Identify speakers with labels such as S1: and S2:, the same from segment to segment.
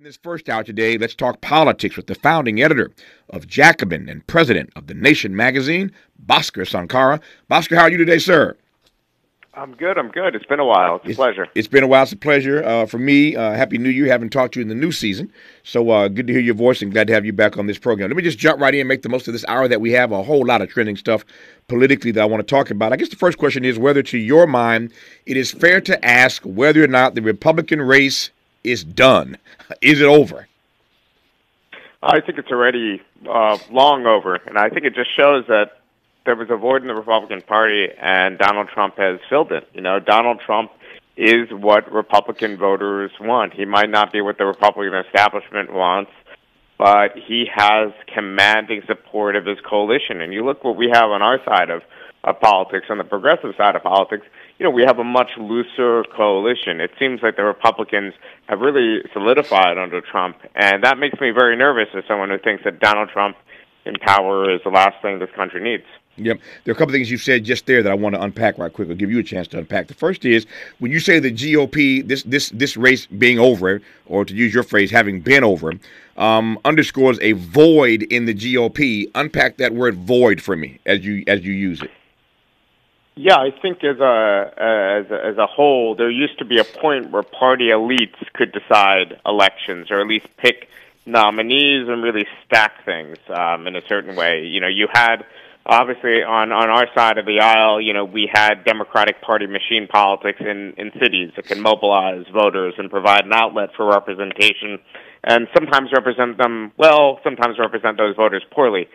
S1: In this first hour today, let's talk politics with the founding editor of Jacobin and president of The Nation magazine, Bhaskar Sunkara. Bhaskar, how are you today, sir?
S2: I'm good. I'm good. It's been a while. It's,
S1: It's-
S2: a pleasure.
S1: It's been a while. It's a pleasure uh, for me. Uh, Happy New Year. Haven't talked to you in the new season. So uh, good to hear your voice and glad to have you back on this program. Let me just jump right in and make the most of this hour that we have. A whole lot of trending stuff politically that I want to talk about. I guess the first question is whether, to your mind, it is fair to ask whether or not the Republican race is done. Is it over?
S2: I think it's already uh, long over, and I think it just shows that there was a void in the Republican Party, and Donald Trump has filled it. You know, Donald Trump is what Republican voters want. He might not be what the Republican establishment wants, but he has commanding support of his coalition. And you look what we have on our side of, of politics, on the progressive side of politics, you know, we have a much looser coalition. It seems like the Republicans have really solidified under Trump, and that makes me very nervous as someone who thinks that Donald Trump in power is the last thing this country needs.
S1: Yep. There are a couple things you said just there that I want to unpack right quick. I'll give you a chance to unpack. The first is when you say the GOP, this this this race being over, or to use your phrase, having been over, um, underscores a void in the GOP. Unpack that word void for me as you as you use it.
S2: Yeah, I think as a as a, as a whole, there used to be a point where party elites could decide elections, or at least pick nominees and really stack things um, in a certain way. You know, you had obviously on on our side of the aisle, you know, we had Democratic Party machine politics in in cities that can mobilize voters and provide an outlet for representation, and sometimes represent them well, sometimes represent those voters poorly.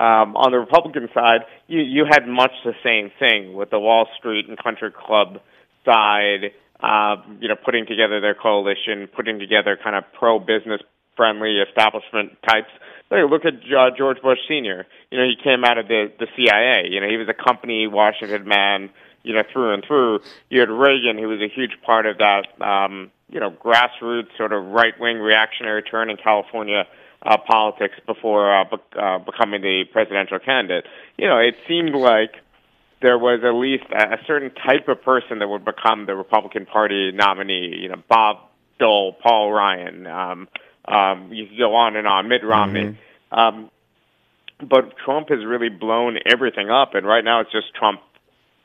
S2: Um, on the Republican side, you, you had much the same thing with the Wall Street and Country Club side, uh, you know, putting together their coalition, putting together kind of pro-business friendly establishment types. Look at uh, George Bush Sr. You know, he came out of the, the CIA. You know, he was a company Washington man, you know, through and through. You had Reagan, who was a huge part of that, um, you know, grassroots sort of right-wing reactionary turn in California uh, politics before uh, be- uh, becoming the presidential candidate. You know, it seemed like there was at least a, a certain type of person that would become the Republican Party nominee. You know, Bob Dole, Paul Ryan. Um, um, you could go on and on. Mitt Romney. Um, but Trump has really blown everything up, and right now it's just Trump,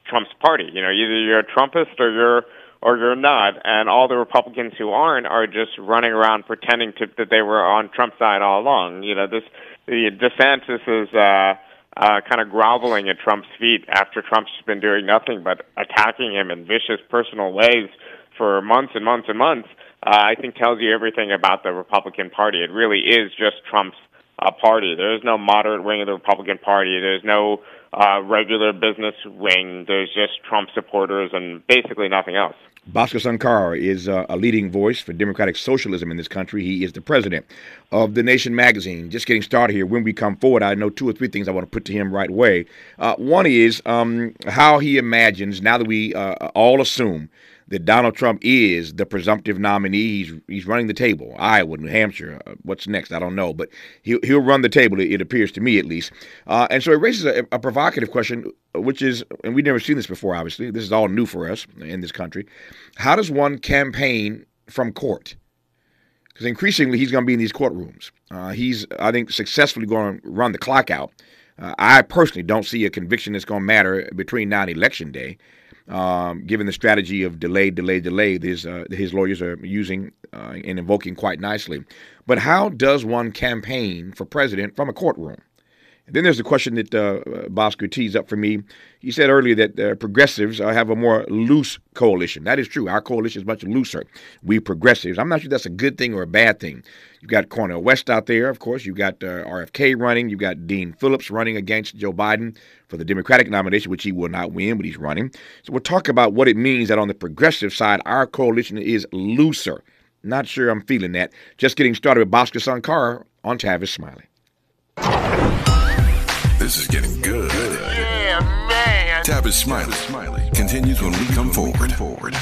S2: Trump's party. You know, either you're a Trumpist or you're or you're not, and all the Republicans who aren't are just running around pretending to, that they were on Trump's side all along. You know, this the DeSantis is uh, uh, kind of groveling at Trump's feet after Trump's been doing nothing but attacking him in vicious personal ways for months and months and months. Uh, I think tells you everything about the Republican Party. It really is just Trump's uh, party. There is no moderate wing of the Republican Party. There's no uh, regular business wing. There's just Trump supporters and basically nothing else.
S1: Bhaskar Sunkara is uh, a leading voice for democratic socialism in this country. He is the president of The Nation magazine. Just getting started here. When we come forward, I know two or three things I want to put to him right away. Uh, one is um, how he imagines, now that we uh, all assume that Donald Trump is the presumptive nominee. He's he's running the table. Iowa, New Hampshire. Uh, what's next? I don't know, but he'll he'll run the table. It, appears to me, at least. Uh, and so it raises a, a provocative question, which is, and we've never seen this before. Obviously, this is all new for us in this country. How does one campaign from court? Because increasingly he's going to be in these courtrooms. Uh, he's, I think, successfully going to run the clock out. Uh, I personally don't see a conviction that's going to matter between now and election day um, given the strategy of delay, delay, delay, his uh, his lawyers are using uh, and invoking quite nicely. But how does one campaign for president from a courtroom? Then there's the question that uh, Bhaskar teased up for me. He said earlier that uh, progressives uh, have a more loose coalition. That is true. Our coalition is much looser. We progressives. I'm not sure that's a good thing or a bad thing. You've got Cornel West out there, of course. You've got uh, RFK running. You've got Dean Phillips running against Joe Biden for the Democratic nomination, which he will not win, but he's running. So we'll talk about what it means that on the progressive side, our coalition is looser. Not sure I'm feeling that. Just getting started with Bhaskar Sunkara on Tavis Smiley.
S3: This is getting good.
S4: Yeah, man.
S3: Tavis Smiley. Smiley continues when we come forward. Forward.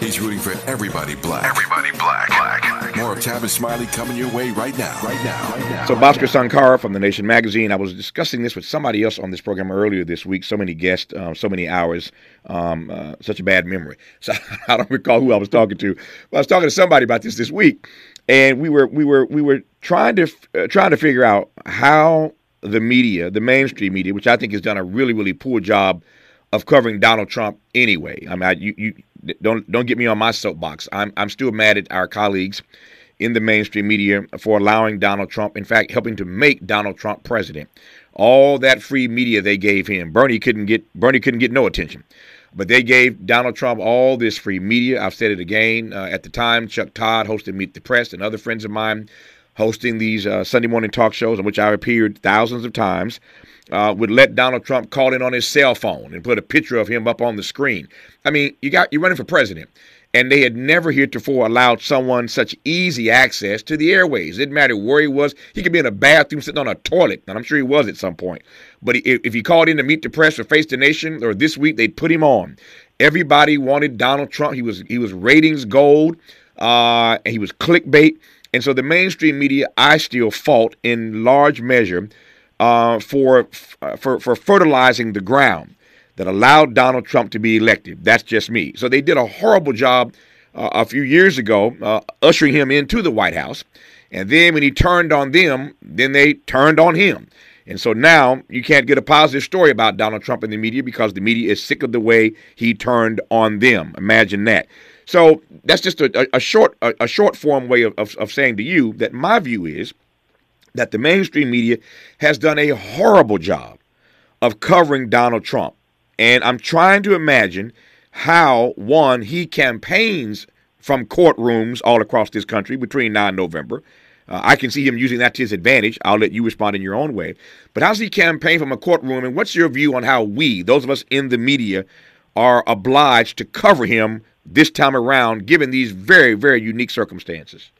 S3: He's rooting for everybody black.
S4: Everybody black. black.
S3: More of Tavis Smiley coming your way right now. Right now. Right now.
S1: So, Bhaskar Sunkara from The Nation magazine. I was discussing this with somebody else on this program earlier this week. So many guests, um, so many hours, um, uh, such a bad memory. So I don't recall who I was talking to. But I was talking to somebody about this this week, and we were we were we were trying to uh, trying to figure out how the media, the mainstream media, which I think has done a really really poor job of covering Donald Trump anyway. I mean, I, you, you don't don't get me on my soapbox. I'm I'm still mad at our colleagues in the mainstream media for allowing Donald Trump, in fact, helping to make Donald Trump president. All that free media they gave him, Bernie couldn't get Bernie couldn't get no attention. But they gave Donald Trump all this free media. I've said it again. Uh, at the time, Chuck Todd hosted Meet the Press and other friends of mine hosting these uh, Sunday morning talk shows in which I appeared thousands of times uh, would let Donald Trump call in on his cell phone and put a picture of him up on the screen. I mean, you got you're running for president, and they had never heretofore allowed someone such easy access to the airways. It didn't matter where he was; he could be in a bathroom sitting on a toilet, and I'm sure he was at some point. But if he called in to meet the press or face the nation, or this week they'd put him on. Everybody wanted Donald Trump. He was he was ratings gold, uh, and he was clickbait. And so the mainstream media, I still fault in large measure uh, for, uh, for, for fertilizing the ground that allowed Donald Trump to be elected. That's just me. So they did a horrible job uh, a few years ago uh, ushering him into the White House. And then when he turned on them, then they turned on him. And so now you can't get a positive story about Donald Trump in the media because the media is sick of the way he turned on them. Imagine that. So that's just a, a short a, a, short form way of, of, of saying to you that my view is that the mainstream media has done a horrible job of covering Donald Trump. And I'm trying to imagine how, one, he campaigns from courtrooms all across this country between now and November. Uh, I can see him using that to his advantage. I'll let you respond in your own way. But how's he campaign from a courtroom? And what's your view on how we, those of us in the media, are obliged to cover him this time around, given these very, very unique circumstances?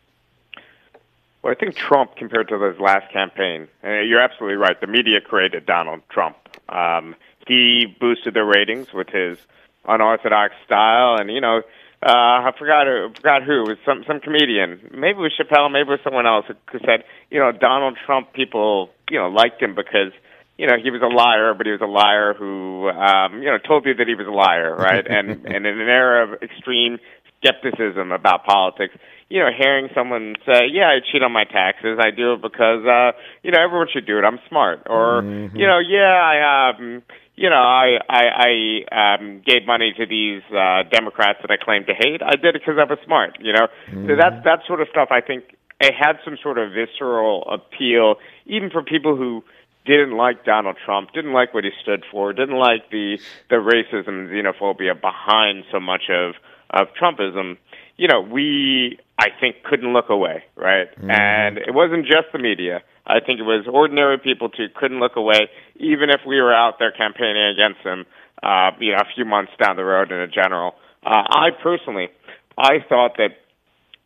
S2: Well, I think Trump, compared to his last campaign, you're absolutely right. The media created Donald Trump. Um, he boosted their ratings with his unorthodox style, and you know, uh, I forgot who, forgot who it was some some comedian. Maybe it was Chappelle, maybe it was someone else who said, you know, Donald Trump people, you know, liked him because you know he was a liar, but he was a liar who, um, you know, told you that he was a liar, right? and and in an era of extreme skepticism about politics, you know, hearing someone say, "Yeah, I cheat on my taxes. I do it because uh, you know everyone should do it. I'm smart." Or, mm-hmm. you know, "Yeah, I um, you know, I I, I um, gave money to these uh, Democrats that I claim to hate. I did it because I was smart." You know, mm-hmm. so that's that sort of stuff. I think it had some sort of visceral appeal, even for people who didn't like Donald Trump, didn't like what he stood for, didn't like the the racism and xenophobia behind so much of of Trumpism you know, we, I think, couldn't look away, right? Mm-hmm. And it wasn't just the media. I think it was ordinary people too couldn't look away, even if we were out there campaigning against them, uh, you know, a few months down the road in a general. Uh, I personally, I thought that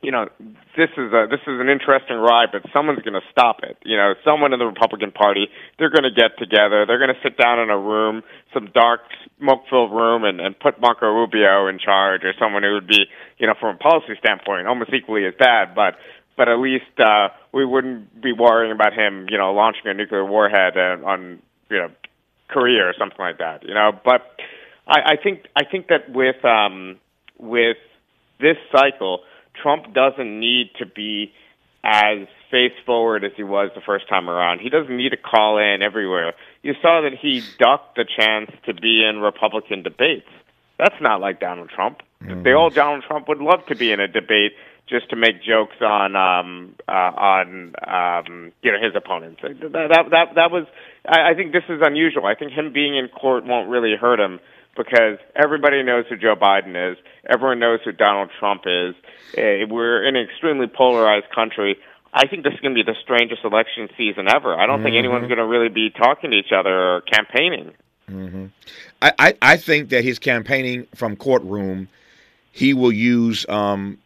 S2: you know, this is a this is an interesting ride, but someone's going to stop it. You know, someone in the Republican Party, they're going to get together, they're going to sit down in a room, some dark, smoke-filled room, and and put Marco Rubio in charge, or someone who would be, you know, from a policy standpoint, almost equally as bad, but but at least uh, we wouldn't be worrying about him, you know, launching a nuclear warhead uh, on, you know, Korea or something like that. You know, but I, I think I think that with um, with this cycle Trump doesn't need to be as face forward as he was the first time around. He doesn't need to call in everywhere. You saw that he ducked the chance to be in Republican debates. That's not like Donald Trump. Mm-hmm. The old Donald Trump would love to be in a debate just to make jokes on um uh on um you know his opponents. That that that, that was I, I think this is unusual. I think him being in court won't really hurt him because everybody knows who Joe Biden is. Everyone knows who Donald Trump is. Uh, we're in an extremely polarized country. I think this is going to be the strangest election season ever. I don't mm-hmm. think anyone's going to really be talking to each other or campaigning.
S1: Mm-hmm. I, I, I think that his campaigning from courtroom, he will use. Um,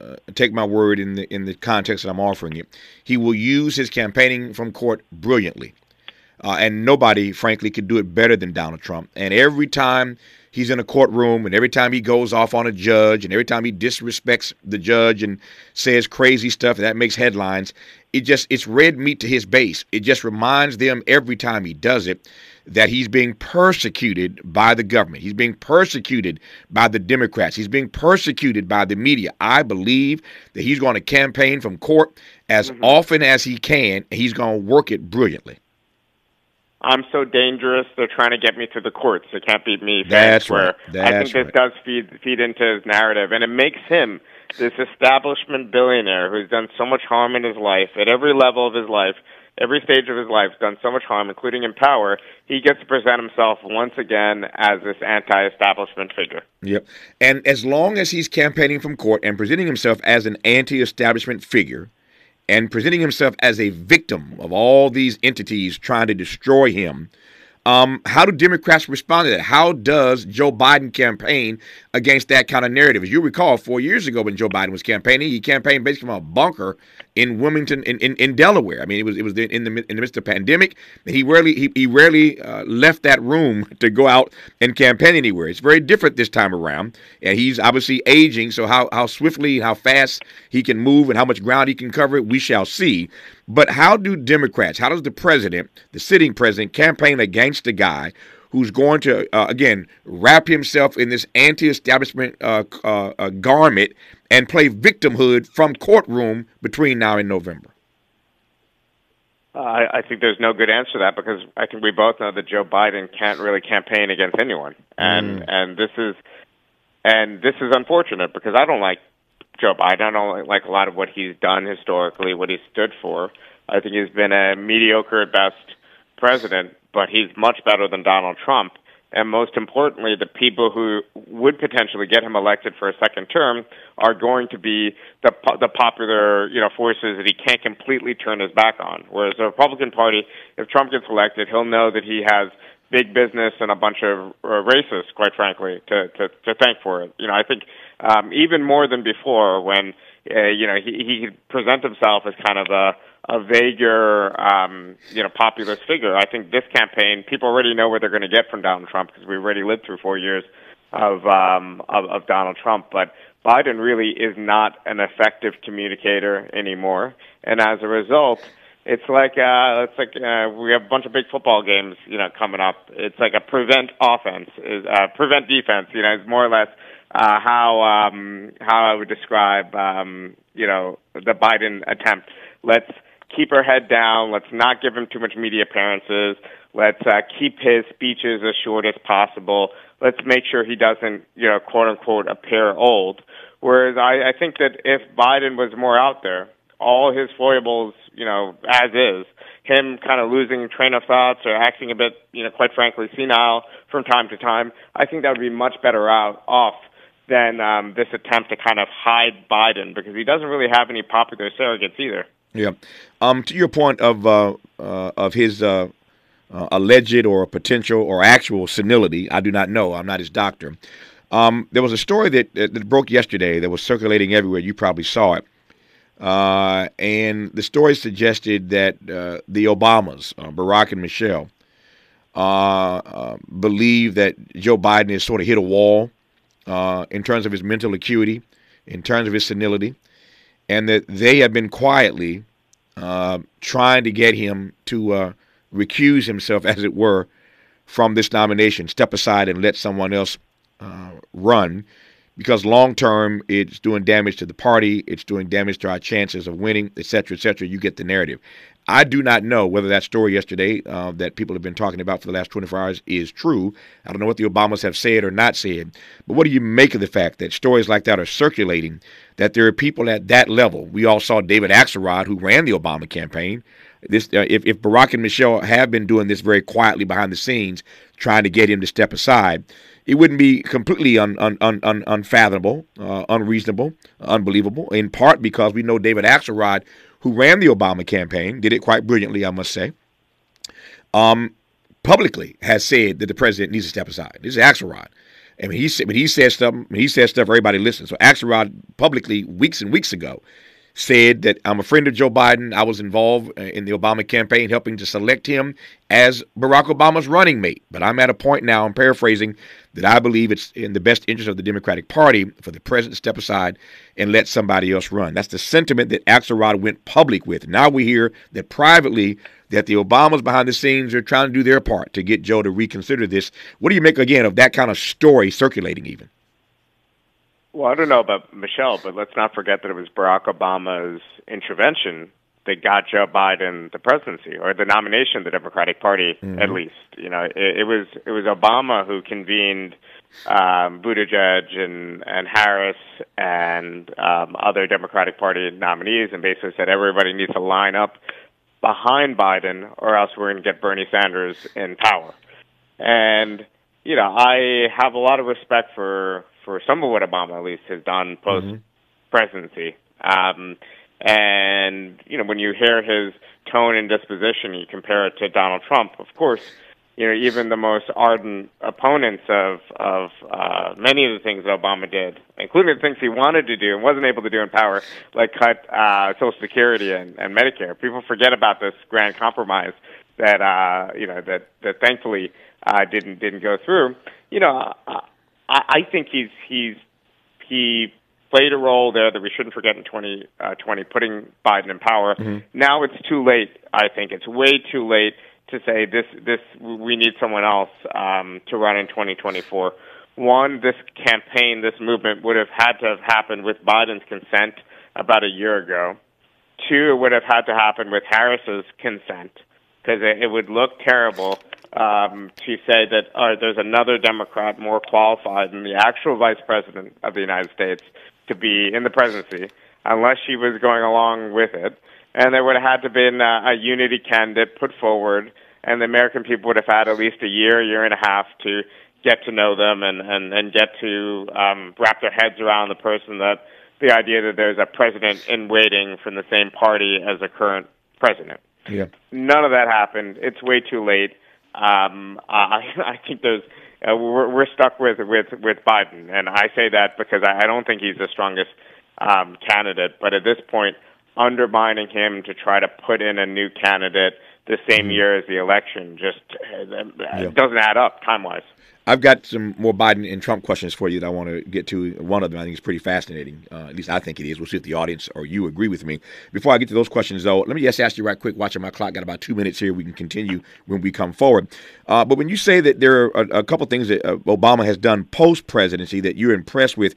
S1: uh, take my word in the in the context that I'm offering you. He will use his campaigning from court brilliantly. Uh, and nobody, frankly, could do it better than Donald Trump. And every time he's in a courtroom and every time he goes off on a judge and every time he disrespects the judge and says crazy stuff and that makes headlines, it just it's red meat to his base. It just reminds them every time he does it that he's being persecuted by the government. He's being persecuted by the Democrats. He's being persecuted by the media. I believe that he's going to campaign from court as mm-hmm. often as he can, and he's going to work it brilliantly.
S2: I'm so dangerous. They're trying to get me to the courts. They can't beat me.
S1: That's right.
S2: That's I think this
S1: right.
S2: does feed feed into his narrative, and it makes him this establishment billionaire who's done so much harm in his life at every level of his life, every stage of his life, done so much harm, including in power. He gets to present himself once again as this anti-establishment figure.
S1: Yep. And as long as he's campaigning from court and presenting himself as an anti-establishment figure and presenting himself as a victim of all these entities trying to destroy him. Um, how do Democrats respond to that? How does Joe Biden campaign against that kind of narrative? As you recall, four years ago when Joe Biden was campaigning, he campaigned basically from a bunker in Wilmington, in, in, in Delaware. I mean, it was it was in the in the midst of pandemic. He rarely he, he rarely uh, left that room to go out and campaign anywhere. It's very different this time around, and he's obviously aging. So how how swiftly, how fast he can move, and how much ground he can cover, we shall see. But how do Democrats? How does the president, the sitting president, campaign against a guy? who's going to uh, again wrap himself in this anti-establishment uh, uh, uh garment and play victimhood from courtroom between now and November?
S2: Uh, I, think there's no good answer to that because I think we both know that Joe Biden can't really campaign against anyone, and mm. and this is and this is unfortunate because I don't like Joe Biden. I don't like a lot of what he's done historically, what he stood for. I think he's been a mediocre at best president, but he's much better than Donald Trump and most importantly, the people who would potentially get him elected for a second term are going to be the the popular you know forces that he can't completely turn his back on. Whereas the Republican Party, if Trump gets elected, he'll know that he has big business and a bunch of uh, racists, quite frankly, to, to to thank for it. You know, I think um, even more than before when uh, you know he he present himself as kind of a a vaguer, um, you know, populist figure. I think this campaign, people already know what they're going to get from Donald Trump because we already lived through four years of, um, of of Donald Trump. But Biden really is not an effective communicator anymore, and as a result, it's like uh, it's like uh, we have a bunch of big football games, you know, coming up. It's like a prevent offense, is uh, prevent defense. You know, it's more or less uh, how um, how I would describe um, you know the Biden attempt. Let's keep our head down. Let's not give him too much media appearances. Let's uh, keep his speeches as short as possible. Let's make sure he doesn't, you know, quote unquote, appear old. Whereas I, I think that if Biden was more out there, all his foibles, you know, as is, him kind of losing train of thoughts or acting a bit, you know, quite frankly, senile from time to time, I think that would be much better out off than um, this attempt to kind of hide Biden because he doesn't really have any popular surrogates either.
S1: Yeah. Um, to your point of uh, uh, of his uh, uh, alleged or potential or actual senility, I do not know. I'm not his doctor. Um, there was a story that, that broke yesterday that was circulating everywhere. You probably saw it. Uh, and the story suggested that uh, the Obamas, Barack and Michelle, believe that Joe Biden has sort of hit a wall in terms of his mental acuity, in terms of his senility and that they have been quietly uh, trying to get him to uh, recuse himself, as it were, from this nomination, step aside and let someone else uh, run, because long term it's doing damage to the party, it's doing damage to our chances of winning, et cetera, et cetera. You get the narrative. I do not know whether that story yesterday uh, that people have been talking about for the last 24 hours is true. I don't know what the Obamas have said or not said. But what do you make of the fact that stories like that are circulating, that there are people at that level? We all saw David Axelrod, who ran the Obama campaign. This, uh, if, if Barack and Michelle have been doing this very quietly behind the scenes, trying to get him to step aside, it wouldn't be completely un, un, un, unfathomable, uh, unreasonable, unbelievable, in part because we know David Axelrod who ran the Obama campaign, did it quite brilliantly, I must say, um, publicly has said that the president needs to step aside. This is Axelrod. Mean, he when he says stuff, when he says stuff, everybody listens. So Axelrod publicly, weeks and weeks ago, said that I'm a friend of Joe Biden. I was involved uh, in the Obama campaign, helping to select him as Barack Obama's running mate. But I'm at a point now, I'm paraphrasing, that I believe it's in the best interest of the Democratic Party for the president to step aside and let somebody else run. That's the sentiment that Axelrod went public with. Now we hear that privately that the Obamas behind the scenes are trying to do their part to get Joe to reconsider this. What do you make again of that kind of story circulating even?
S2: Well, I don't know about Michelle, but let's not forget that it was Barack Obama's intervention that got Joe Biden the presidency or the nomination of the Democratic Party, mm-hmm. at least. You know, it, it was it was Obama who convened um, Buttigieg and and Harris and um, other Democratic Party nominees, and basically said everybody needs to line up behind Biden, or else we're going to get Bernie Sanders in power. And you know, I have a lot of respect for for some of what Obama at least has done post presidency. Um, and you know, when you hear his tone and disposition, you compare it to Donald Trump. Of course, you know even the most ardent opponents of of uh, many of the things that Obama did, including the things he wanted to do and wasn't able to do in power, like cut uh, Social Security and, and Medicare. People forget about this grand compromise that uh, you know that that thankfully uh, didn't didn't go through. You know, uh, I, I think he's he's he played a role there that we shouldn't forget in 2020, uh, putting Biden in power. Mm-hmm. Now it's too late. I think it's way too late to say this. This we need someone else um, to run in 2024. One, this campaign, this movement would have had to have happened with Biden's consent about a year ago. Two, it would have had to happen with Harris's consent because it, it would look terrible um, to say that uh, there's another Democrat more qualified than the actual vice president of the United States to be in the presidency, unless she was going along with it. And there would have had to been a, a unity candidate put forward, and the American people would have had at least a year, year and a half to get to know them and and, and get to um, wrap their heads around the person that the idea that there's a president in waiting from the same party as the current president.
S1: Yeah.
S2: None of that happened. It's way too late. Um, I, I think there's uh, we're, we're stuck with with with Biden, and I say that because I, I don't think he's the strongest um, candidate. But at this point, undermining him to try to put in a new candidate the same mm-hmm. year as the election just uh, yeah. doesn't add up time wise.
S1: I've got some more Biden and Trump questions for you that I want to get to. One of them I think is pretty fascinating. Uh, at least I think it is. We'll see if the audience or you agree with me. Before I get to those questions, though, let me just ask you right quick. Watching my clock, got about two minutes here. We can continue when we come forward. Uh, but when you say that there are a, couple things that uh, Obama has done post presidency that you're impressed with,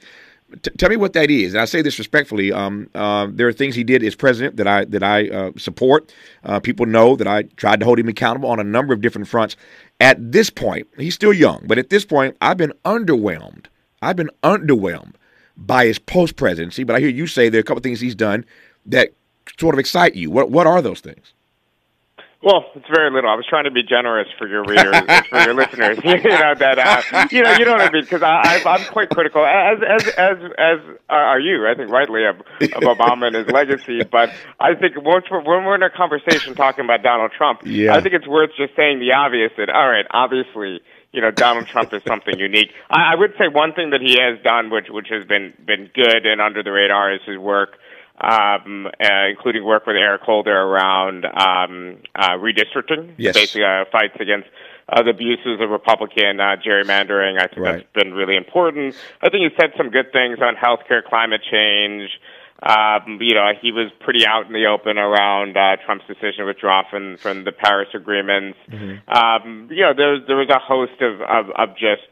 S1: T- tell me what that is. And I say this respectfully. Um, uh, there are things he did as president that I that I uh, support. Uh, people know that I tried to hold him accountable on a number of different fronts. At this point, he's still young, but at this point, I've been underwhelmed. I've been underwhelmed by his post presidency. But I hear you say there are a couple things he's done that sort of excite you. What what are those things?
S2: Well, it's very little. I was trying to be generous for your readers, for your listeners. you know that uh, you know you know what I mean because I, I'm quite critical, as as as as are you. I think rightly of, of Obama and his legacy. But I think once we're, when we're in a conversation talking about Donald Trump,
S1: yeah.
S2: I think it's worth just saying the obvious. That all right, obviously, you know Donald Trump is something unique. I, I would say one thing that he has done, which which has been been good and under the radar, is his work um, uh, including work with Eric Holder around um, uh, redistricting,
S1: yes.
S2: basically uh, fights against uh, the abuses of Republican uh, gerrymandering. I think right. that's been really important. I think he said some good things on healthcare, climate change. Um, you know, he was pretty out in the open around uh, Trump's decision to withdraw from from the Paris agreements. Mm-hmm. Um, you know, there there was a host of, of of just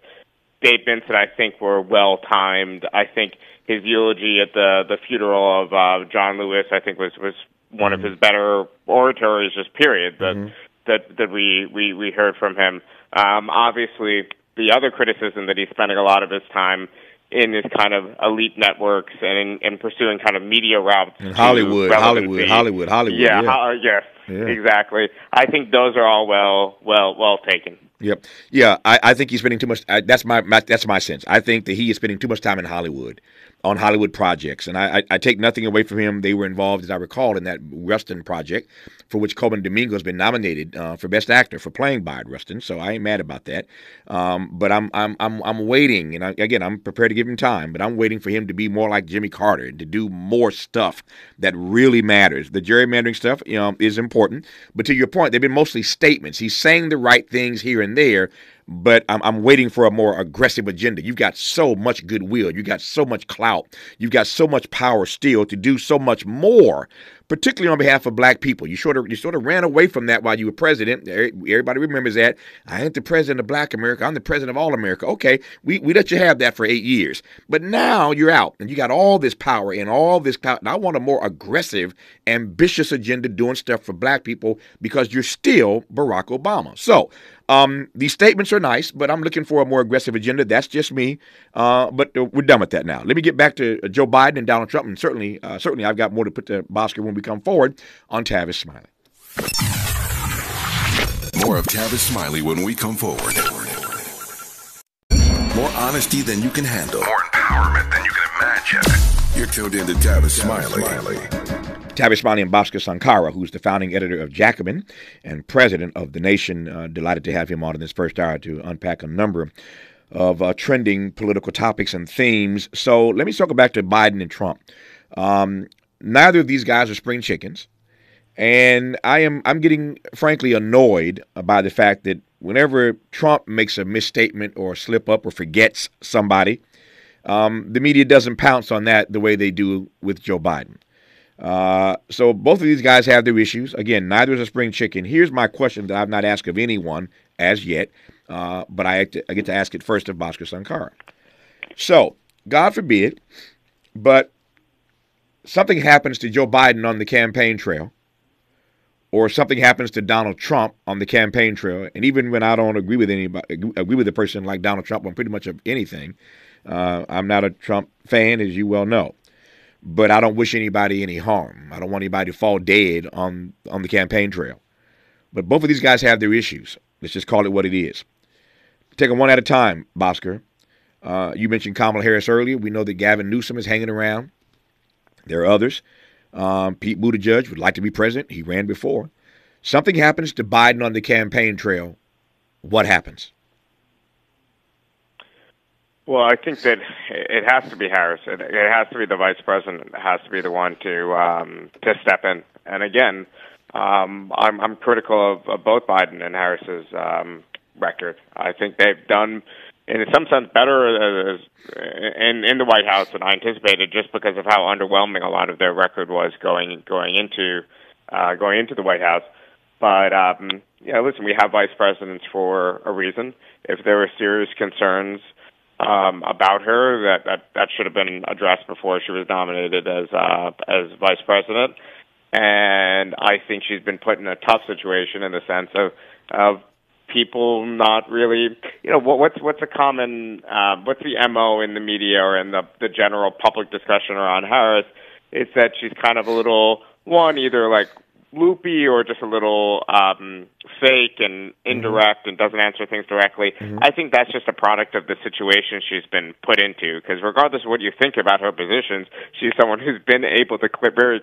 S2: statements that I think were well timed. I think his eulogy at the the funeral of uh, John Lewis, I think was was one mm-hmm. of his better oratories, just period that mm-hmm. that that we we we heard from him. Um, obviously, the other criticism that he's spending a lot of his time in his kind of elite networks and in, in pursuing kind of media routes.
S1: In Hollywood, Hollywood, Hollywood, Hollywood.
S2: Yeah, yeah. Ho- yes, yeah. exactly. I think those are all well, well, well taken.
S1: Yep. Yeah, I, I think he's spending too much. I, that's my, my that's my sense. I think that he is spending too much time in Hollywood on Hollywood projects. And I, I, I, take nothing away from him. They were involved, as I recall, in that Rustin project, for which Colman Domingo has been nominated uh, for Best Actor for playing Bayard Rustin. So I ain't mad about that. Um, but I'm I'm I'm I'm waiting, and I, again, I'm prepared to give him time, but I'm waiting for him to be more like Jimmy Carter and to do more stuff that really matters. The gerrymandering stuff, you know, is important, but to your point, they've been mostly statements. He's saying the right things here and there, but I'm, I'm waiting for a more aggressive agenda. You've got so much goodwill, you've got so much clout, you've got so much power still to do so much more particularly on behalf of black people. You sort of you sort of ran away from that while you were president. Everybody remembers that. I ain't the president of black America. I'm the president of all America. Okay, we, we let you have that for eight years. But now you're out and you got all this power and all this clout. And I want a more aggressive, ambitious agenda doing stuff for black people because you're still Barack Obama. So um, these statements are nice, but I'm looking for a more aggressive agenda. That's just me. Uh, but uh, we're done with that now. Let me get back to uh, Joe Biden and Donald Trump, and certainly, uh, certainly, I've got more to put to Bhaskar when we come forward on Tavis Smiley.
S3: More of Tavis Smiley when we come forward. More honesty than you can handle.
S4: More empowerment than you can imagine.
S3: You're tuned in to Tavis, Tavis Smiley.
S1: Smiley. Smiley and Bhaskar Sunkara, who's the founding editor of Jacobin and president of The Nation. Uh, delighted to have him on in this first hour to unpack a number of uh, trending political topics and themes. So let me circle back to Biden and Trump. Um, neither of these guys are spring chickens. And I am I'm getting frankly annoyed by the fact that whenever Trump makes a misstatement or slip up or forgets somebody, um, the media doesn't pounce on that the way they do with Joe Biden. Uh, so both of these guys have their issues. Again, neither is a spring chicken. Here's my question that I've not asked of anyone as yet, uh, but I, I, get to ask it first of Bhaskar Sunkara. So, God forbid, but something happens to Joe Biden on the campaign trail, or something happens to Donald Trump on the campaign trail, and even when I don't agree with anybody, agree with a person like Donald Trump on pretty much of anything, uh, I'm not a Trump fan, as you well know but I don't wish anybody any harm. I don't want anybody to fall dead on on the campaign trail. But both of these guys have their issues. Let's just call it what it is. Take them one at a time, Bhaskar. Uh, you mentioned Kamala Harris earlier. We know that Gavin Newsom is hanging around. There are others. Um, Pete Buttigieg would like to be president. He ran before. Something happens to Biden on the campaign trail. What happens?
S2: Well, I think that it has to be Harris. It, has to be the vice president. It has to be the one to um, to step in. And again, um, I'm, I'm critical of, of both Biden and Harris's um, record. I think they've done, in some sense, better as, in in the White House than I anticipated, just because of how underwhelming a lot of their record was going going into uh, going into the White House. But um, yeah, listen, we have vice presidents for a reason. If there were serious concerns um, about her that, that that should have been addressed before she was nominated as uh, as vice president. And I think she's been put in a tough situation in the sense of of people not really, you know, what, what's what's a common uh, what's the mo in the media or in the the general public discussion around Harris? It's that she's kind of a little one either like loopy or just a little um, fake and mm-hmm. indirect mm-hmm. and doesn't answer things directly. Mm-hmm. I think that's just a product of the situation she's been put into. Because regardless of what you think about her positions, she's someone who's been able to cl- very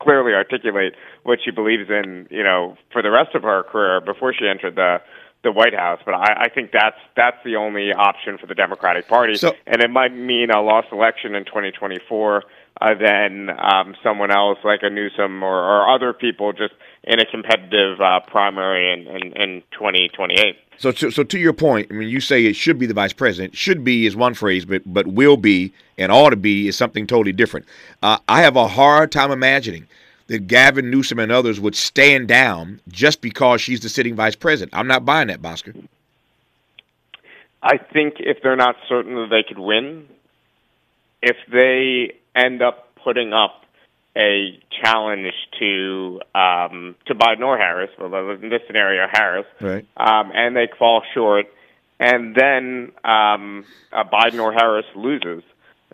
S2: clearly articulate what she believes in. You know, for the rest of her career before she entered the the White House. But I, I think that's that's the only option for the Democratic Party, so, and it might mean a lost election in 2024 uh, than um, someone else like a Newsom or, or other people just in a competitive uh, primary in, in, in 2028.
S1: So, to, so to your point, I mean, you say it should be the vice president. Should be is one phrase, but but will be and ought to be is something totally different. Uh, I have a hard time imagining that Gavin Newsom and others would stand down just because she's the sitting vice president. I'm not buying that, Bhaskar.
S2: I think if they're not certain that they could win, if they end up putting up a challenge to um, to Biden or Harris, well, in this scenario, Harris,
S1: right.
S2: um, and they fall short, and then um, uh, Biden or Harris loses,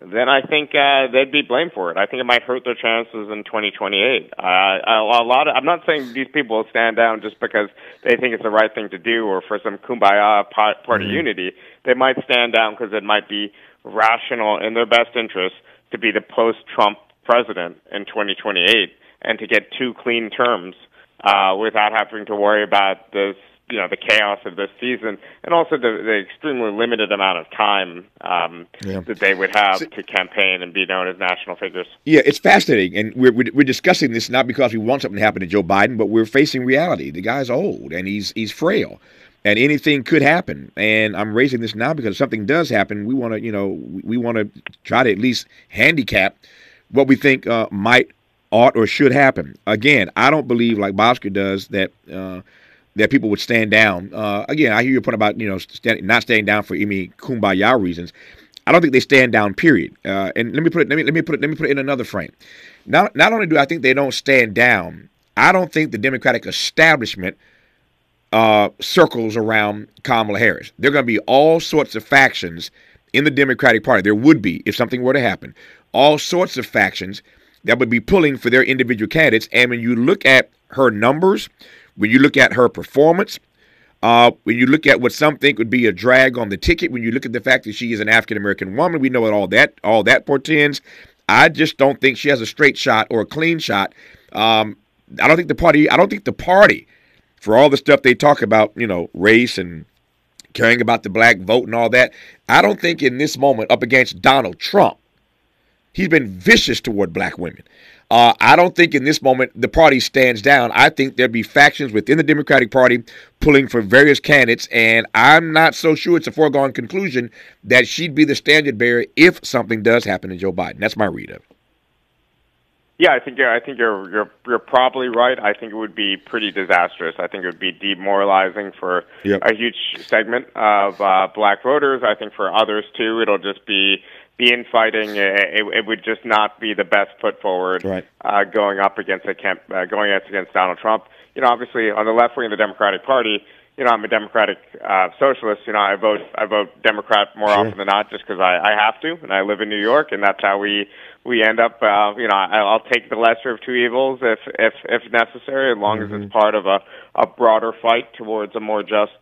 S2: then I think uh, they'd be blamed for it. I think it might hurt their chances in 2028. Uh, a, a lot. Of, I'm not saying these people will stand down just because they think it's the right thing to do or for some kumbaya party mm-hmm. unity. They might stand down because it might be rational in their best interest to be the post-Trump president in 2028 and to get two clean terms uh, without having to worry about this you know the chaos of this season, and also the, the extremely limited amount of time um, yeah. that they would have to campaign and be known as national figures.
S1: Yeah, it's fascinating, and we're we're discussing this not because we want something to happen to Joe Biden, but we're facing reality. The guy's old and he's he's frail. And anything could happen, and I'm raising this now because if something does happen, we want to, you know, we want to try to at least handicap what we think uh, might, ought, or should happen. Again, I don't believe, like Bhaskar does, that uh, that people would stand down. Uh, again, I hear your point about you know stand, not standing down for any kumbaya reasons. I don't think they stand down. Period. Uh, and let me put it. Let me let me put it. Let me put it in another frame. Not not only do I think they don't stand down, I don't think the Democratic establishment uh, circles around Kamala Harris. There are going to be all sorts of factions in the Democratic Party. There would be if something were to happen. All sorts of factions that would be pulling for their individual candidates. And when you look at her numbers, when you look at her performance, uh, when you look at what some think would be a drag on the ticket, when you look at the fact that she is an African American woman, we know what all that all that portends. I just don't think she has a straight shot or a clean shot. Um, I don't think the party. I don't think the party, for all the stuff they talk about, you know, race and caring about the black vote and all that. I don't think in this moment, up against Donald Trump, he's been vicious toward black women. Uh, I don't think in this moment the party stands down. I think there'll be factions within the Democratic Party pulling for various candidates, and I'm not so sure it's a foregone conclusion that she'd be the standard bearer if something does happen to Joe Biden. That's my read of it.
S2: Yeah, I think yeah, I think you're you're you're probably right. I think it would be pretty disastrous. I think it would be demoralizing for yep. a huge segment of uh, black voters. I think for others too, it'll just be the infighting, it, it would just not be the best foot forward
S1: right.
S2: uh, going up against a camp, uh, going up against Donald Trump. You know, obviously on the left wing of the Democratic Party, you know, I'm a Democratic uh, socialist. You know, I vote I vote Democrat more sure. often than not, just because I, I have to, and I live in New York, and that's how we we end up. Uh, you know, I, I'll take the lesser of two evils if if if necessary, as long mm-hmm. as it's part of a a broader fight towards a more just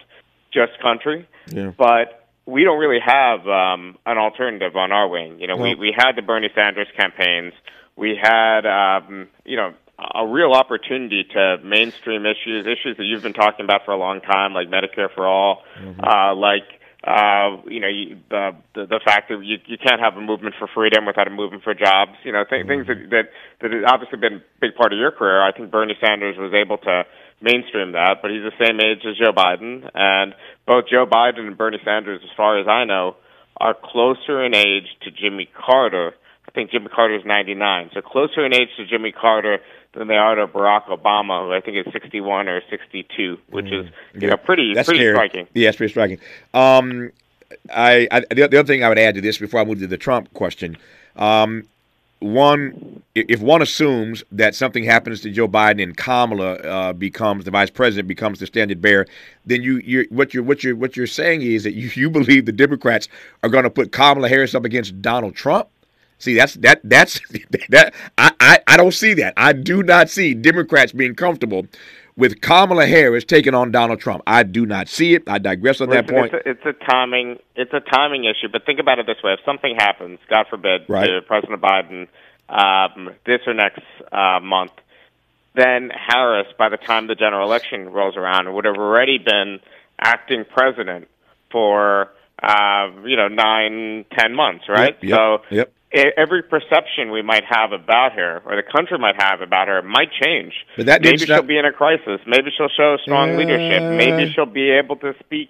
S2: just country.
S1: Yeah.
S2: But we don't really have um, an alternative on our wing. You know, well, we we had the Bernie Sanders campaigns. We had um, you know a real opportunity to mainstream issues, issues that you've been talking about for a long time, like Medicare for all, mm-hmm. uh, like uh, you know you, the, the the fact that you you can't have a movement for freedom without a movement for jobs. You know, th- mm-hmm. things that that that have obviously been a big part of your career. I think Bernie Sanders was able to mainstream that, but he's the same age as Joe Biden, and both Joe Biden and Bernie Sanders, as far as I know, are closer in age to Jimmy Carter. I think Jimmy Carter is 99, so closer in age to Jimmy Carter than they are to Barack Obama, who I think is 61 or 62, which mm, is you yeah. know pretty
S1: that's
S2: pretty
S1: scary.
S2: striking.
S1: Yeah, it's pretty striking. Um, I, I the, the, other thing I would add to this before I move to the Trump question, um, one, if one assumes that something happens to Joe Biden and Kamala uh, becomes the vice president, becomes the standard bearer, then you you're, what you're what you're what you're saying is that you, you believe the Democrats are going to put Kamala Harris up against Donald Trump. See, that's that that's that I, I I don't see that. I do not see Democrats being comfortable with Kamala Harris taking on Donald Trump. I do not see it. I digress on Listen, that point.
S2: It's a, it's a, timing. It's a timing issue. But think about it this way: if something happens, God forbid, right. to President Biden um, this or next uh, month, then Harris, by the time the general election rolls around, would have already been acting president for uh, you know nine, ten months, right?
S1: Yep, yep,
S2: so
S1: yep
S2: every perception we might have about her or the country might have about her might change.
S1: But that
S2: maybe she'll be in a crisis. Maybe she'll show strong uh, leadership. Maybe she'll be able to speak,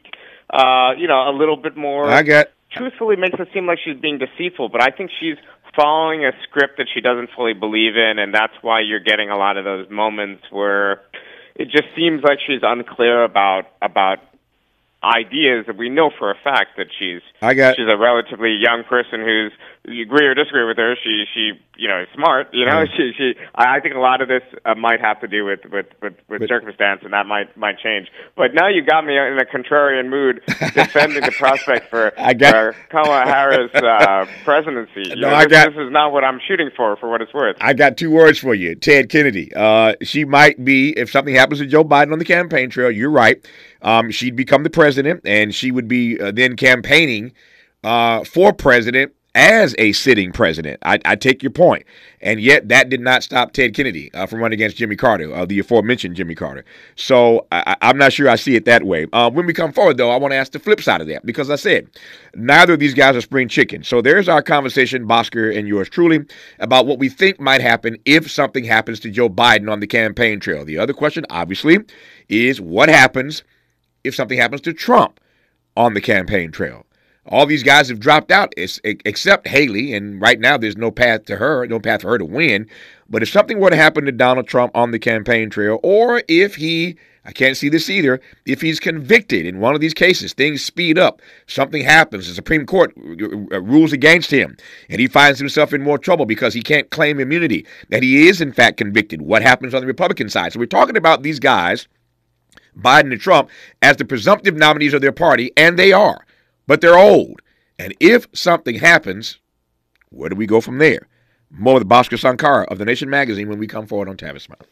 S2: uh, you know, a little bit more.
S1: I get.
S2: Truthfully, makes it seem like she's being deceitful, but I think she's following a script that she doesn't fully believe in, and that's why you're getting a lot of those moments where it just seems like she's unclear about about ideas that we know for a fact that she's
S1: I got
S2: she's a relatively young person who's you agree or disagree with her she she you know is smart you know she she I I think a lot of this uh, might have to do with with with, with
S1: But-
S2: circumstance and that might might change but now you got me in a contrarian mood defending the prospect for,
S1: I got-
S2: for Kamala Harris uh, presidency you
S1: No,
S2: know,
S1: I
S2: this,
S1: got-
S2: this is not what I'm shooting for for what it's worth
S1: I got two words for you. Ted Kennedy. Uh, she might be, if something happens to Joe Biden on the campaign trail, you're right. Um, she'd become the president, and she would be uh, then campaigning uh, for president as a sitting president. I, I take your point. And yet, that did not stop Ted Kennedy uh, from running against Jimmy Carter, uh, the aforementioned Jimmy Carter. So I, I'm not sure I see it that way. Uh, when we come forward, though, I want to ask the flip side of that because I said neither of these guys are spring chicken. So there's our conversation, Bhaskar and yours truly, about what we think might happen if something happens to Joe Biden on the campaign trail. The other question, obviously, is what happens if something happens to Trump on the campaign trail. All these guys have dropped out, except Haley, and right now there's no path to her, no path for her to win. But if something were to happen to Donald Trump on the campaign trail, or if he, I can't see this either, if he's convicted in one of these cases, things speed up, something happens, the Supreme Court uh, rules against him, and he finds himself in more trouble because he can't claim immunity, that he is in fact convicted. What happens on the Republican side? So we're talking about these guys Biden and Trump as the presumptive nominees of their party, and they are, but they're old. And if something happens, where do we go from there? More with Bhaskar Sunkara of The Nation magazine when we come forward on Tavis Smiley.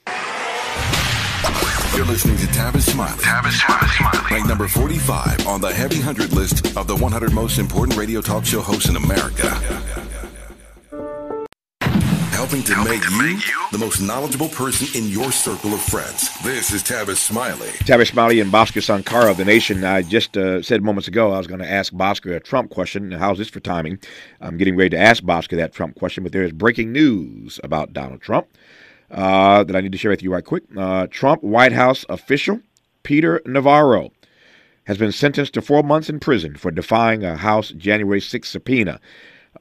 S3: You're listening to Tavis Smiley.
S4: Tavis Smiley.
S3: Ranked number 45 on the Heavy 100 list of the 100 most important radio talk show hosts in America. Helping to,
S4: Helping
S3: make,
S4: to
S3: you
S4: make you
S3: the most knowledgeable person in your circle of friends. This is Tavis Smiley.
S1: Tavis Smiley and Bhaskar Sunkara of The Nation. I just uh, said moments ago I was going to ask Bhaskar a Trump question. How's this for timing? I'm getting ready to ask Bhaskar that Trump question, but there is breaking news about Donald Trump uh, that I need to share with you right quick. Uh, Trump White House official Peter Navarro has been sentenced to four months in prison for defying a House January 6th subpoena.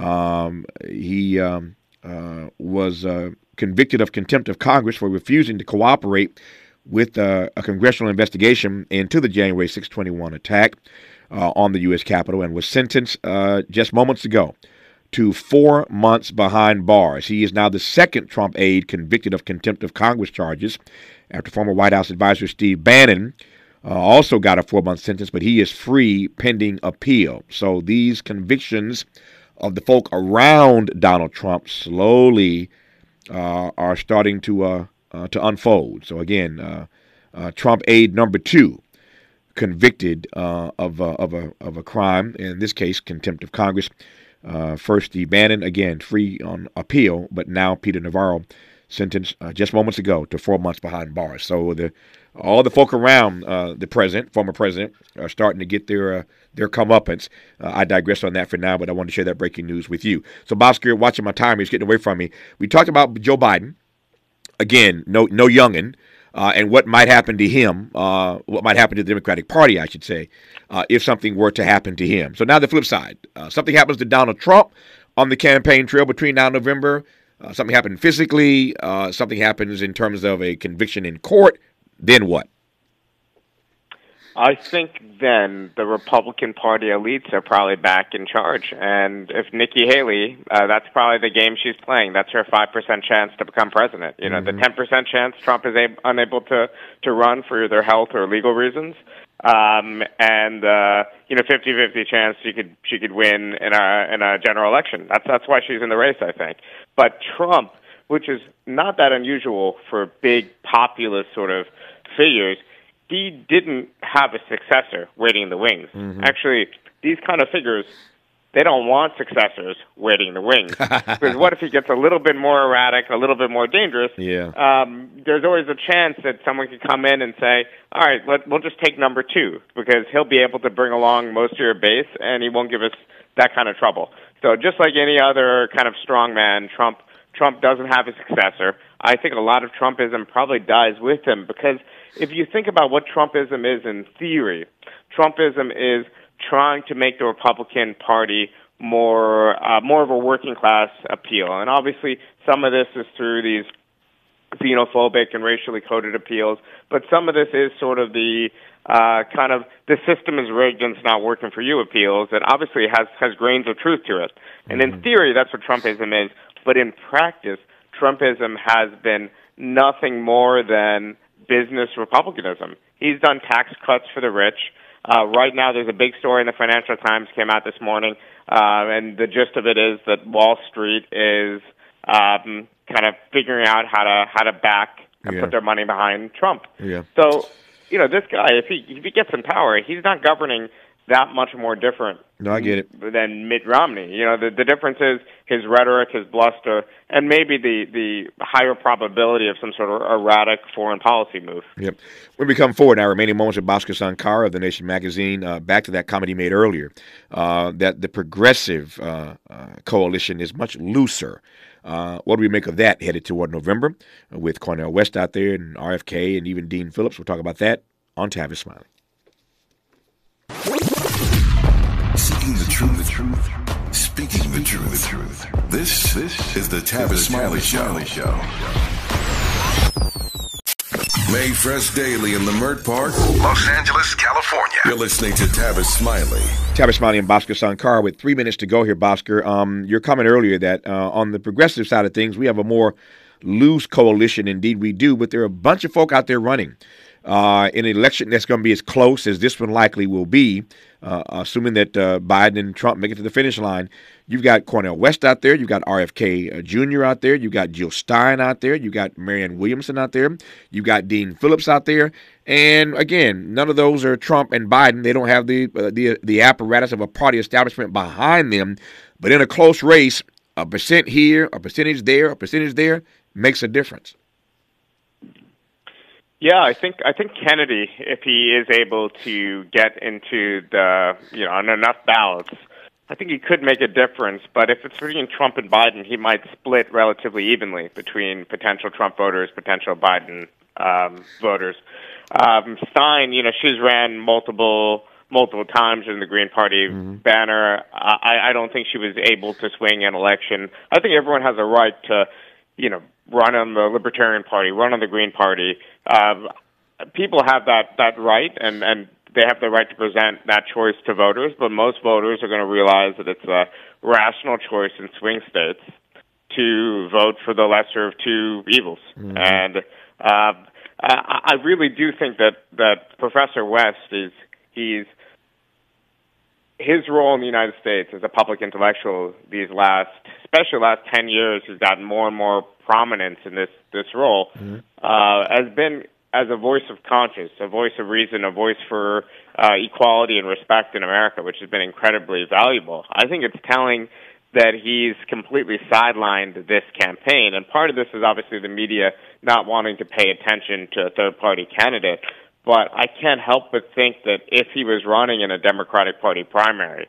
S1: Um, he um, uh, was uh, convicted of contempt of Congress for refusing to cooperate with uh, a congressional investigation into the January 621 attack uh, on the U.S. Capitol and was sentenced uh, just moments ago to four months behind bars. He is now the second Trump aide convicted of contempt of Congress charges after former White House advisor Steve Bannon also got a four month sentence, but he is free pending appeal. So these convictions of the folk around Donald Trump slowly uh, are starting to uh, uh, to unfold. So again, uh, uh, Trump aide number two convicted uh, of of a of a crime in this case contempt of Congress. First, Steve Bannon again free on appeal, but now Peter Navarro sentenced just moments ago to four months behind bars. So the all the folk around the president, former president, are starting to get their their comeuppance. Uh, I digress on that for now, but I wanted to share that breaking news with you. So, Bhaskar, watching my time, he's getting away from me. We talked about Joe Biden again, no no youngin, uh, and what might happen to him, uh, what might happen to the Democratic Party, I should say, uh, if something were to happen to him. So now the flip side, uh, something happens to Donald Trump on the campaign trail between now and November. Uh, something happened physically. Uh, something happens in terms of a conviction in court. Then what?
S2: I think then the Republican Party elites are probably back in charge. And if Nikki Haley, uh, that's probably the game she's playing. That's her 5% chance to become president. You know, the 10% chance Trump is ab- unable to, to run for either health or legal reasons. Um, and, uh, you know, 50-50 chance she could, she could win in a, in a general election. That's, that's why she's in the race, I think. But Trump, which is not that unusual for big populist sort of figures, he didn't have a successor waiting in the wings. Actually, these kind of figures, they don't want successors waiting in the wings. because what if he gets a little bit more erratic, a little bit more dangerous?
S1: Yeah.
S2: Um, there's always a chance that someone could come in and say, all right, let, we'll just take number two, because he'll be able to bring along most of your base, and he won't give us that kind of trouble. So just like any other kind of strong man, Trump Trump doesn't have a successor. I think a lot of Trumpism probably dies with him because if you think about what Trumpism is in theory, Trumpism is trying to make the Republican Party more uh, more of a working class appeal, and obviously some of this is through these xenophobic and racially coded appeals. But some of this is sort of the uh, kind of the system is rigged and it's not working for you appeals that obviously has has grains of truth to it. And in theory, that's what Trumpism is. But in practice, Trumpism has been nothing more than business republicanism. He's done tax cuts for the rich. Uh, right now, there's a big story in the Financial Times came out this morning, uh, and the gist of it is that Wall Street is um, kind of figuring out how to how to back and
S1: Yeah.
S2: put their money behind Trump.
S1: Yeah.
S2: So, you know, this guy, if he if he gets in power, he's not governing that much more different
S1: No, I get it.
S2: than Mitt Romney. You know, the the difference is his rhetoric, his bluster, and maybe the the higher probability of some sort of erratic foreign policy move.
S1: Yep. When we come forward now, remaining moments with Bhaskar Sunkara of the Nation magazine, uh, back to that comment he made earlier, uh, that the progressive uh, uh, coalition is much looser. Uh, what do we make of that headed toward November uh, with Cornel West out there and RFK and even Dean Phillips? We'll talk about that on Tavis Smiley.
S3: Seeking the truth, the truth. Speaking the truth, the truth. This, this is the Tavis Smiley Show. May fresh daily in Leimert Park.
S4: Los Angeles, California.
S3: You're listening to Tavis Smiley.
S1: Tavis Smiley and Bhaskar Sunkara with three minutes to go here, Bhaskar. Um, your comment earlier that uh, on the progressive side of things, we have a more loose coalition. Indeed, we do, but there are a bunch of folk out there running. Uh, in an election that's going to be as close as this one likely will be, uh, assuming that uh, Biden and Trump make it to the finish line, you've got Cornel West out there, you've got RFK uh, Jr. out there, you've got Jill Stein out there, you've got Marianne Williamson out there, you've got Dean Phillips out there, and again, none of those are Trump and Biden. They don't have the uh, the the apparatus of a party establishment behind them, but in a close race, a percent here, a percentage there, a percentage there makes a difference.
S2: Yeah, I think I think Kennedy, if he is able to get into the you know on enough ballots, I think he could make a difference. But if it's between Trump and Biden, he might split relatively evenly between potential Trump voters, potential Biden um, voters. Um, Stein, you know, she's ran multiple multiple times in the Green Party banner. I, I don't think she was able to swing an election. I think everyone has a right to, you know, run on the Libertarian Party, run on the Green Party. Um, people have that that right, and and they have the right to present that choice to voters. But most voters are going to realize that it's a rational choice in swing states to vote for the lesser of two evils. And uh, I, I really do think that that Professor West is he's his role in the United States as a public intellectual these last, especially last ten years, has gotten more and more prominence in this this role. Uh, has been as a voice of conscience, a voice of reason, a voice for uh, equality and respect in America, which has been incredibly valuable. I think it's telling that he's completely sidelined this campaign, and part of this is obviously the media not wanting to pay attention to a third party candidate. But I can't help but think that if he was running in a Democratic Party primary,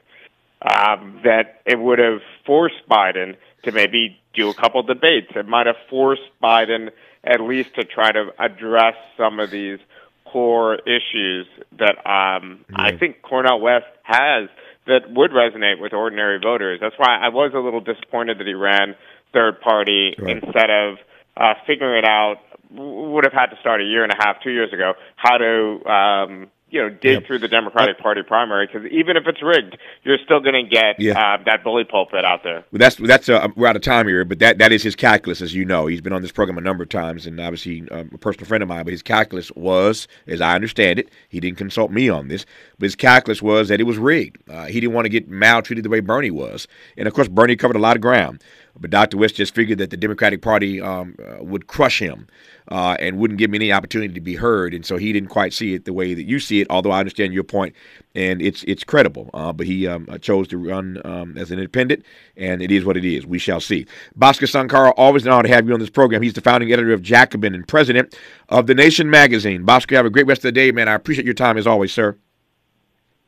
S2: um, that it would have forced Biden to maybe do a couple debates. It might have forced Biden at least to try to address some of these core issues that um, I think Cornel West has that would resonate with ordinary voters. That's why I was a little disappointed that he ran third party
S1: Right.
S2: instead of uh, figuring it out. Would have had to start a year and a half, two years ago, how to um, you know dig
S1: Yep.
S2: through the Democratic Party primary because even if it's rigged, you're still going to get
S1: Yeah.
S2: uh, that bully pulpit out there.
S1: Well, that's that's uh, we're out of time here, but that that is his calculus, as you know. He's been on this program a number of times, and obviously um, a personal friend of mine. But his calculus was, as I understand it, he didn't consult me on this, but his calculus was that it was rigged. Uh, he didn't want to get maltreated the way Bernie was, and of course Bernie covered a lot of ground. But Dr. West just figured that the Democratic Party um, uh, would crush him uh, and wouldn't give him any opportunity to be heard, and so he didn't quite see it the way that you see it. Although I understand your point, and it's it's credible. Uh, but he um, uh, chose to run um, as an independent, and it is what it is. We shall see. Bhaskar Sunkara, always an honor to have you on this program. He's the founding editor of Jacobin and president of the Nation magazine. Bhaskar, have a great rest of the day, man. I appreciate your time as always, sir.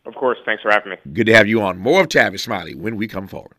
S2: Of course, thanks for having me.
S1: Good to have you on. More of Tavis Smiley when we come forward.